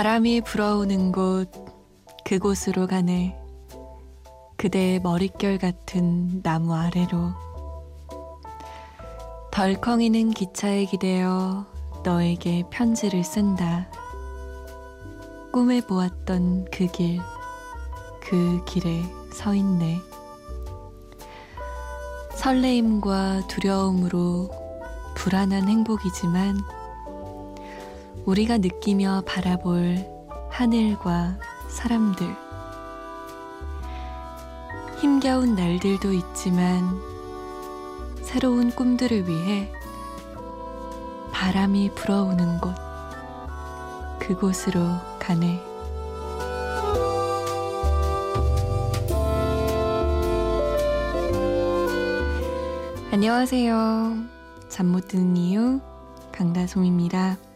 바람이 불어오는 곳, 그곳으로 가네. 그대의 머릿결 같은 나무 아래로. 덜컹이는 기차에 기대어 너에게 편지를 쓴다. 꿈에 보았던 그 길, 그 길에 서 있네. 설레임과 두려움으로 불안한 행복이지만 우리가 느끼며 바라볼 하늘과 사람들. 힘겨운 날들도 있지만 새로운 꿈들을 위해 바람이 불어오는 곳, 그곳으로 가네. 안녕하세요. 잠 못 드는 이유 강다솜입니다.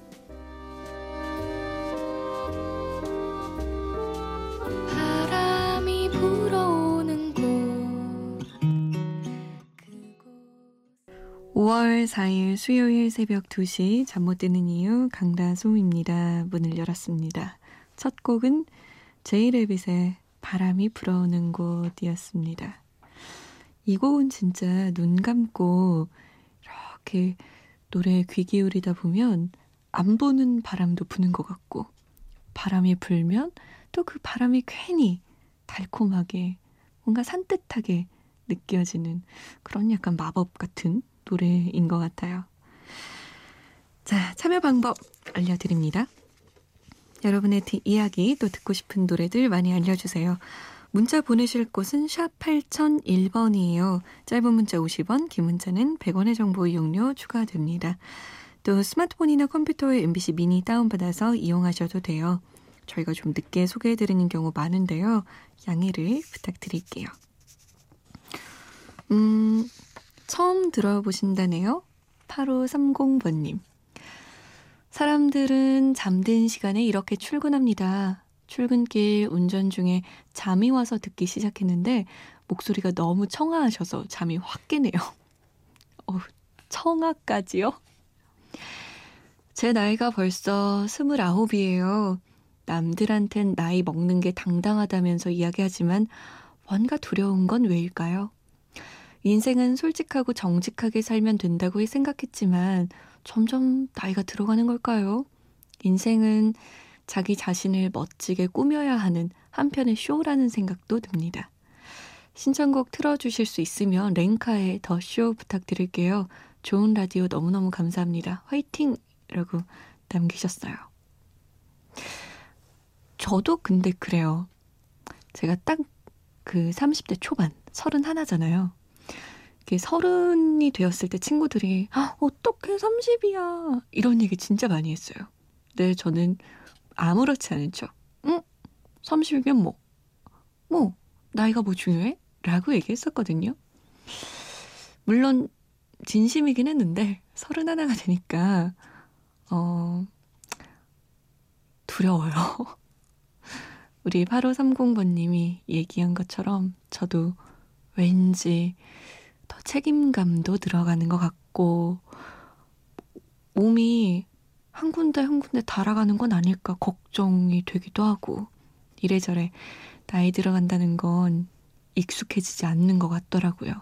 5월 4일 수요일 새벽 2시 잠 못 드는 이유 강다솜입니다. 문을 열었습니다. 첫 곡은 제이레빗의 바람이 불어오는 곳이었습니다. 이 곡은 진짜 눈 감고 이렇게 노래에 귀 기울이다 보면 안 보는 바람도 부는 것 같고 바람이 불면 또 그 바람이 괜히 달콤하게 뭔가 산뜻하게 느껴지는 그런 약간 마법 같은 노래인 것 같아요. 자, 참여 방법 알려드립니다. 여러분의 이야기 또 듣고 싶은 노래들 많이 알려주세요. 문자 보내실 곳은 샵 8001번이에요. 짧은 문자 50원, 긴 문자는 100원의 정보 이용료 추가됩니다. 또 스마트폰이나 컴퓨터에 MBC 미니 다운받아서 이용하셔도 돼요. 저희가 좀 늦게 소개해드리는 경우 많은데요. 양해를 부탁드릴게요. 음, 처음 들어보신다네요. 8530번님. 사람들은 잠든 시간에 이렇게 출근합니다. 출근길 운전 중에 잠이 와서 듣기 시작했는데 목소리가 너무 청아하셔서 잠이 확 깨네요. 어, 청아까지요? 제 나이가 벌써 스물아홉이에요. 남들한텐 나이 먹는 게 당당하다면서 이야기하지만 뭔가 두려운 건 왜일까요? 인생은 솔직하고 정직하게 살면 된다고 생각했지만 점점 나이가 들어가는 걸까요? 인생은 자기 자신을 멋지게 꾸며야 하는 한편의 쇼라는 생각도 듭니다. 신청곡 틀어주실 수 있으면 랭카의 더 쇼 부탁드릴게요. 좋은 라디오 너무너무 감사합니다. 화이팅! 라고 남기셨어요. 저도 근데 그래요. 제가 딱 그 30대 초반, 31잖아요. 이게 서른이 되었을 때 친구들이 어떻게 30이야 이런 얘기 진짜 많이 했어요. 네, 저는 아무렇지 않은 척. 응? 30이면 뭐? 뭐? 나이가 뭐 중요해? 라고 얘기했었거든요. 물론 진심이긴 했는데 서른 하나가 되니까 어 두려워요. 우리 8530번님이 얘기한 것처럼 저도 왠지 더 책임감도 들어가는 것 같고 몸이 한 군데 한 군데 달아가는 건 아닐까 걱정이 되기도 하고 이래저래 나이 들어간다는 건 익숙해지지 않는 것 같더라고요.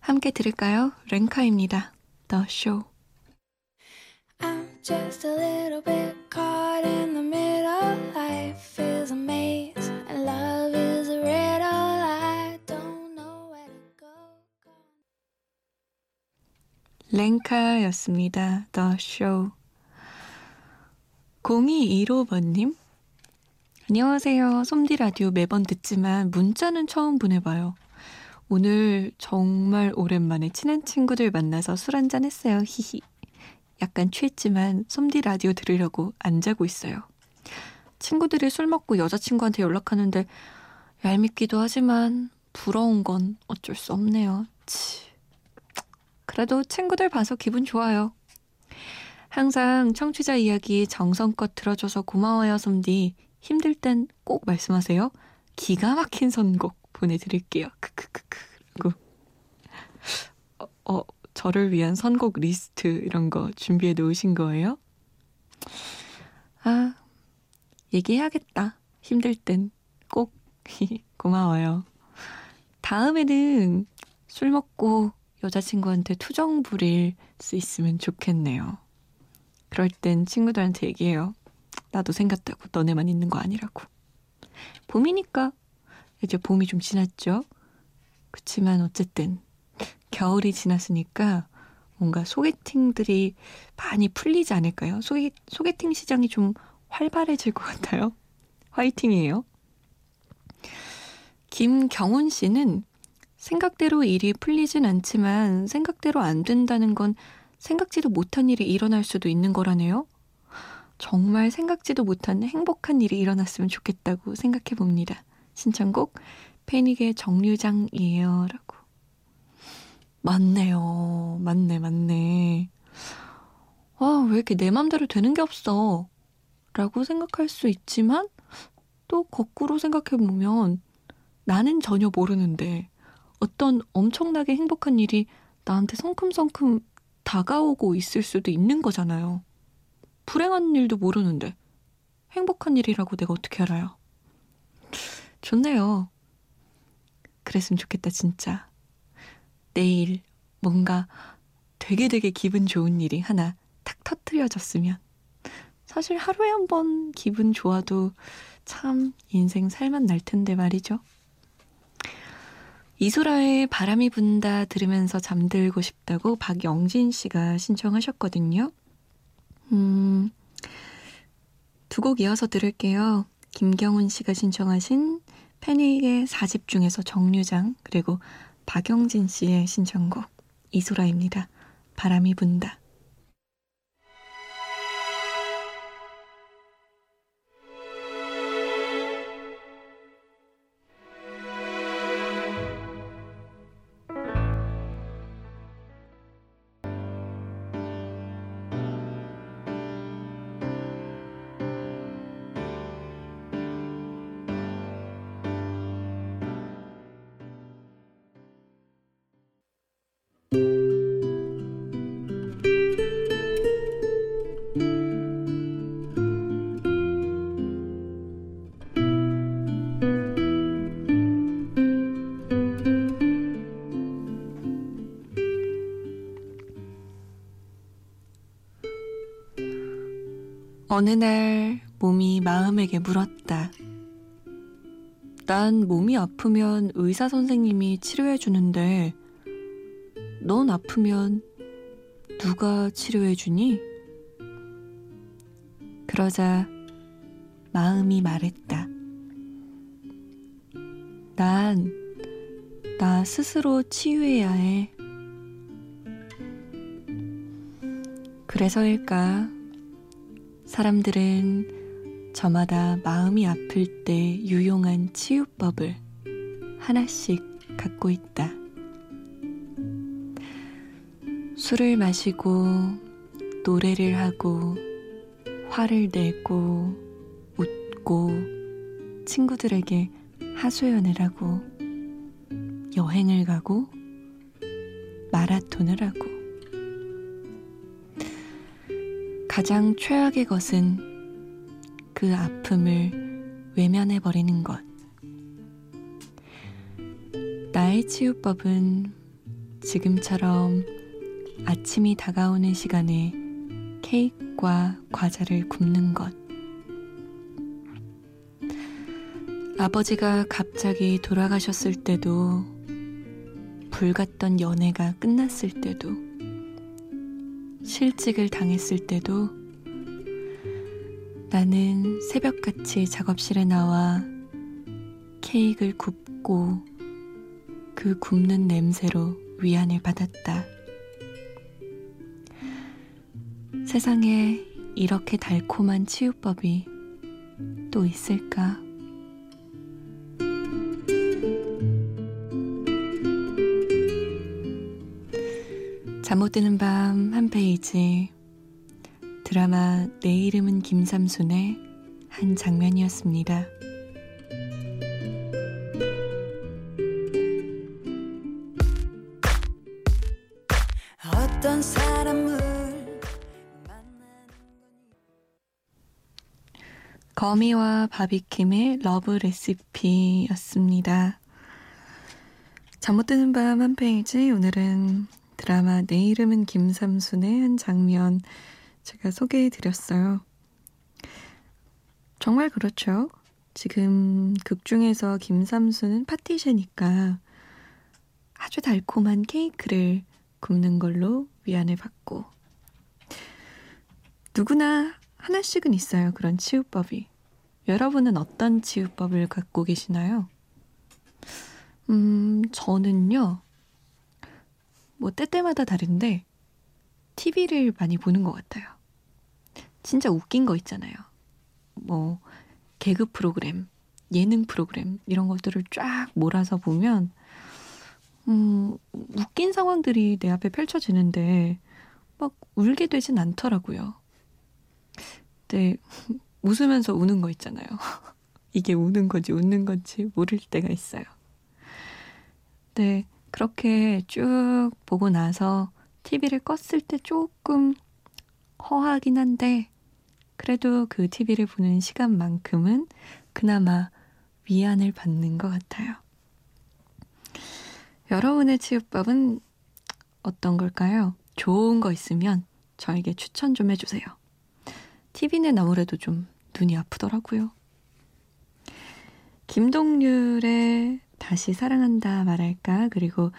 함께 들을까요? 랭카입니다. The Show. I'm just a little bit caught in the middle. 랭카였습니다. The Show. 0215번님. 안녕하세요. 솜디 라디오 매번 듣지만 문자는 처음 보내봐요. 오늘 정말 오랜만에 친한 친구들 만나서 술 한잔 했어요. 히히. 약간 취했지만 솜디 라디오 들으려고 안 자고 있어요. 친구들이 술 먹고 여자친구한테 연락하는데 얄밉기도 하지만 부러운 건 어쩔 수 없네요. 치. 그래도 친구들 봐서 기분 좋아요. 항상 청취자 이야기 정성껏 들어줘서 고마워요, 솜디. 힘들 땐 꼭 말씀하세요. 기가 막힌 선곡 보내드릴게요. 크크크크. 어, 어, 저를 위한 선곡 리스트 이런 거 준비해 놓으신 거예요? 아, 얘기해야겠다. 힘들 땐 꼭 고마워요. 다음에는 술 먹고 여자친구한테 투정 부릴 수 있으면 좋겠네요. 그럴 땐 친구들한테 얘기해요. 나도 생겼다고 너네만 있는 거 아니라고. 봄이니까 이제 봄이 좀 지났죠. 그치만 어쨌든 겨울이 지났으니까 뭔가 소개팅들이 많이 풀리지 않을까요? 소개, 소개팅 시장이 좀 활발해질 것 같아요. 화이팅이에요. 김경훈 씨는 생각대로 일이 풀리진 않지만 생각대로 안 된다는 건 생각지도 못한 일이 일어날 수도 있는 거라네요. 정말 생각지도 못한 행복한 일이 일어났으면 좋겠다고 생각해 봅니다. 신청곡 패닉의 정류장이에요. 라고. 맞네요. 맞네, 맞네. 아, 왜 이렇게 내 맘대로 되는 게 없어. 라고 생각할 수 있지만 또 거꾸로 생각해 보면 나는 전혀 모르는데 어떤 엄청나게 행복한 일이 나한테 성큼성큼 다가오고 있을 수도 있는 거잖아요. 불행한 일도 모르는데 행복한 일이라고 내가 어떻게 알아요? 좋네요. 그랬으면 좋겠다, 진짜. 내일 뭔가 되게 되게 기분 좋은 일이 하나 탁 터트려졌으면. 사실 하루에 한 번 기분 좋아도 참 인생 살만 날 텐데 말이죠. 이소라의 바람이 분다 들으면서 잠들고 싶다고 박영진 씨가 신청하셨거든요. 음, 두 곡 이어서 들을게요. 김경훈 씨가 신청하신 패닉의 4집 중에서 정류장, 그리고 박영진 씨의 신청곡, 이소라입니다. 바람이 분다. 어느 날 몸이 마음에게 물었다. 난 몸이 아프면 의사 선생님이 치료해 주는데, 넌 아프면 누가 치료해 주니? 그러자 마음이 말했다. 난, 나 스스로 치유해야 해. 그래서일까? 사람들은 저마다 마음이 아플 때 유용한 치유법을 하나씩 갖고 있다. 술을 마시고 노래를 하고 화를 내고 웃고 친구들에게 하소연을 하고 여행을 가고 마라톤을 하고 가장 최악의 것은 그 아픔을 외면해버리는 것. 나의 치유법은 지금처럼 아침이 다가오는 시간에 케이크와 과자를 굽는 것. 아버지가 갑자기 돌아가셨을 때도, 불 같던 연애가 끝났을 때도, 실직을 당했을 때도 나는 새벽같이 작업실에 나와 케이크를 굽고 그 굽는 냄새로 위안을 받았다. 세상에 이렇게 달콤한 치유법이 또 있을까? 잠 못 드는 밤 한 페이지 드라마 내 이름은 김삼순의 한 장면이었습니다. 어떤 사람을 거미와 바비킴의 러브 레시피였습니다. 잠 못 드는 밤 한 페이지 오늘은 드라마 내 이름은 김삼순의 한 장면 제가 소개해 드렸어요. 정말 그렇죠. 지금 극 중에서 김삼순은 파티셰니까 아주 달콤한 케이크를 굽는 걸로 위안을 받고 누구나 하나씩은 있어요. 그런 치유법이. 여러분은 어떤 치유법을 갖고 계시나요? 음, 저는요, 뭐, 때때마다 다른데, TV를 많이 보는 것 같아요. 진짜 웃긴 거 있잖아요. 뭐, 개그 프로그램, 예능 프로그램, 이런 것들을 쫙 몰아서 보면, 음, 웃긴 상황들이 내 앞에 펼쳐지는데, 막 울게 되진 않더라고요. 네, 웃으면서 우는 거 있잖아요. 이게 우는 건지 웃는 건지 모를 때가 있어요. 네, 그렇게 쭉 보고 나서 TV를 껐을 때 조금 허하긴 한데, 그래도 그 TV를 보는 시간만큼은 그나마 위안을 받는 것 같아요. 여러분의 치유법은 어떤 걸까요? 좋은 거 있으면 저에게 추천 좀 해주세요. TV는 아무래도 좀 눈이 아프더라고요. 김동률의 다시 사랑한다 말할까 그리고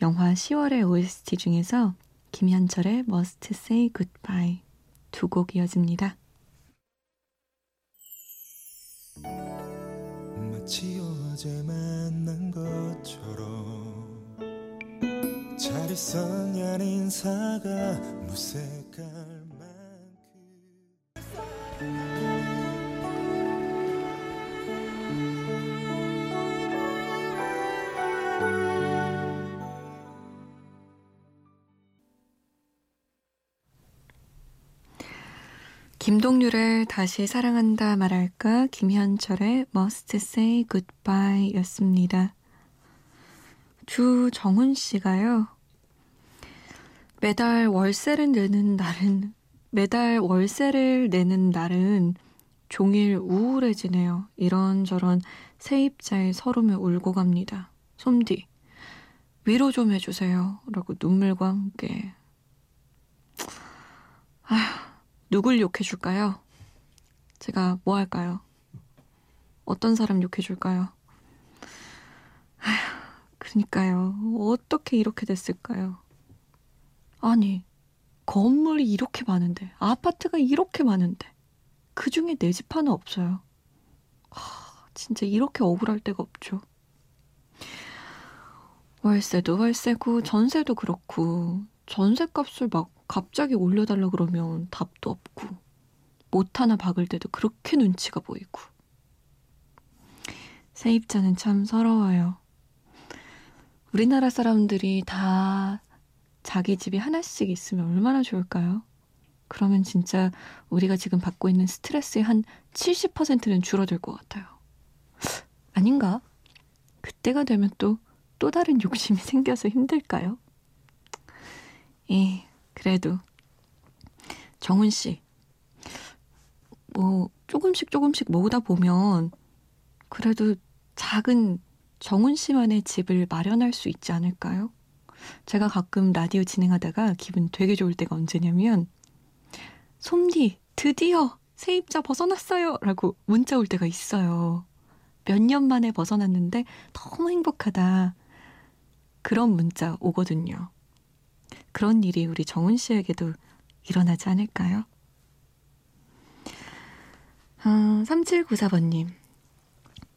영화 10월의 OST 중에서 김현철의 Must Say Goodbye 두 곡 이어집니다. 마치 어제 만난 것처럼 잘 있었냐는 인사가 무색한 김동률의 다시 사랑한다 말할까 김현철의 Must Say Goodbye 였습니다. 주정훈 씨가요. 매달 월세를 내는 날은 매달 월세를 내는 날은 종일 우울해지네요. 이런저런 세입자의 서름에 울고 갑니다. 솜디, 위로 좀 해주세요. 라고 눈물과 함께. 아휴, 누굴 욕해줄까요? 제가 뭐 할까요? 어떤 사람 욕해줄까요? 아휴, 그러니까요. 어떻게 이렇게 됐을까요? 아니, 건물이 이렇게 많은데, 아파트가 이렇게 많은데, 그 중에 내 집 하나 없어요. 하, 진짜 이렇게 억울할 데가 없죠. 월세도 월세고, 전세도 그렇고, 전세 값을 막 갑자기 올려달라 그러면 답도 없고, 못 하나 박을 때도 그렇게 눈치가 보이고. 세입자는 참 서러워요. 우리나라 사람들이 다 자기 집이 하나씩 있으면 얼마나 좋을까요? 그러면 진짜 우리가 지금 받고 있는 스트레스의 한 70%는 줄어들 것 같아요. 아닌가? 그때가 되면 또, 또 다른 욕심이 생겨서 힘들까요? 예, 그래도. 정훈 씨. 뭐, 조금씩 조금씩 모으다 보면, 그래도 작은 정훈 씨만의 집을 마련할 수 있지 않을까요? 제가 가끔 라디오 진행하다가 기분 되게 좋을 때가 언제냐면 솜디 드디어 세입자 벗어났어요 라고 문자 올 때가 있어요. 몇 년 만에 벗어났는데 너무 행복하다. 그런 문자 오거든요. 그런 일이 우리 정훈 씨에게도 일어나지 않을까요? 아, 3794번님.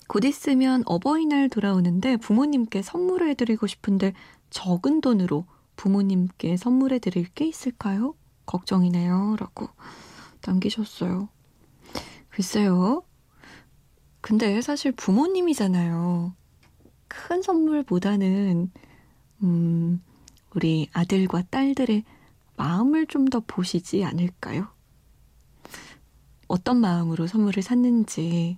곧 있으면 어버이날 돌아오는데 부모님께 선물을 해드리고 싶은데 적은 돈으로 부모님께 선물해 드릴 게 있을까요? 걱정이네요. 라고 남기셨어요. 글쎄요. 근데 사실 부모님이잖아요. 큰 선물보다는, 음, 우리 아들과 딸들의 마음을 좀 더 보시지 않을까요? 어떤 마음으로 선물을 샀는지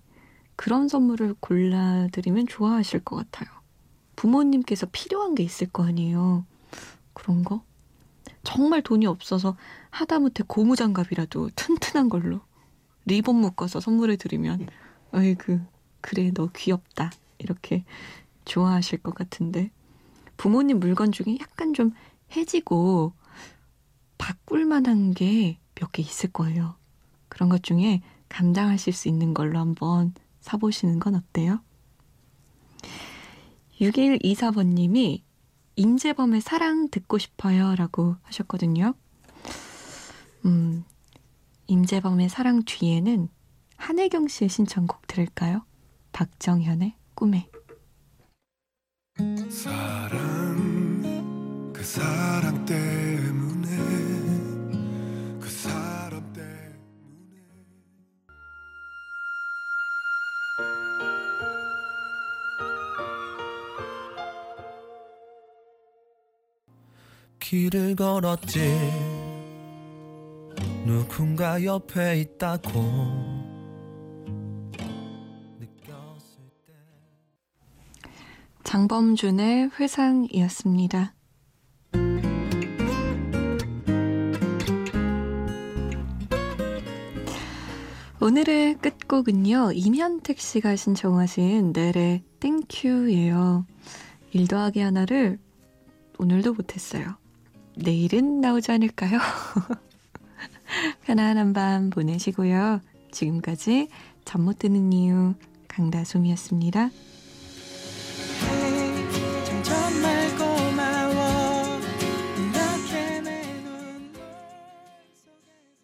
그런 선물을 골라드리면 좋아하실 것 같아요. 부모님께서 필요한 게 있을 거 아니에요. 그런 거? 정말 돈이 없어서 하다못해 고무장갑이라도 튼튼한 걸로 리본 묶어서 선물해 드리면 어이그 그래 너 귀엽다 이렇게 좋아하실 것 같은데 부모님 물건 중에 약간 좀 해지고 바꿀 만한 게 몇 개 있을 거예요. 그런 것 중에 감당하실 수 있는 걸로 한번 사보시는 건 어때요? 6124번님이 임재범의 사랑 듣고 싶어요 라고 하셨거든요. 음, 임재범의 사랑 뒤에는 한혜경 씨의 신청곡 들을까요? 박정현의 꿈에. 사랑, 그 사랑 때문에, 그 사람 때문에. 길을 걸었지 누군가 옆에 있다고 장범준의 회상이었습니다. 오늘의 끝곡은요, 임현택 씨가 신청하신 넬의 땡큐예요. 일 더하기 하나를 오늘도 못했어요. 내일은 나오지 않을까요? 편안한 밤 보내시고요. 지금까지 잠 못 드는 이유 강다솜이었습니다.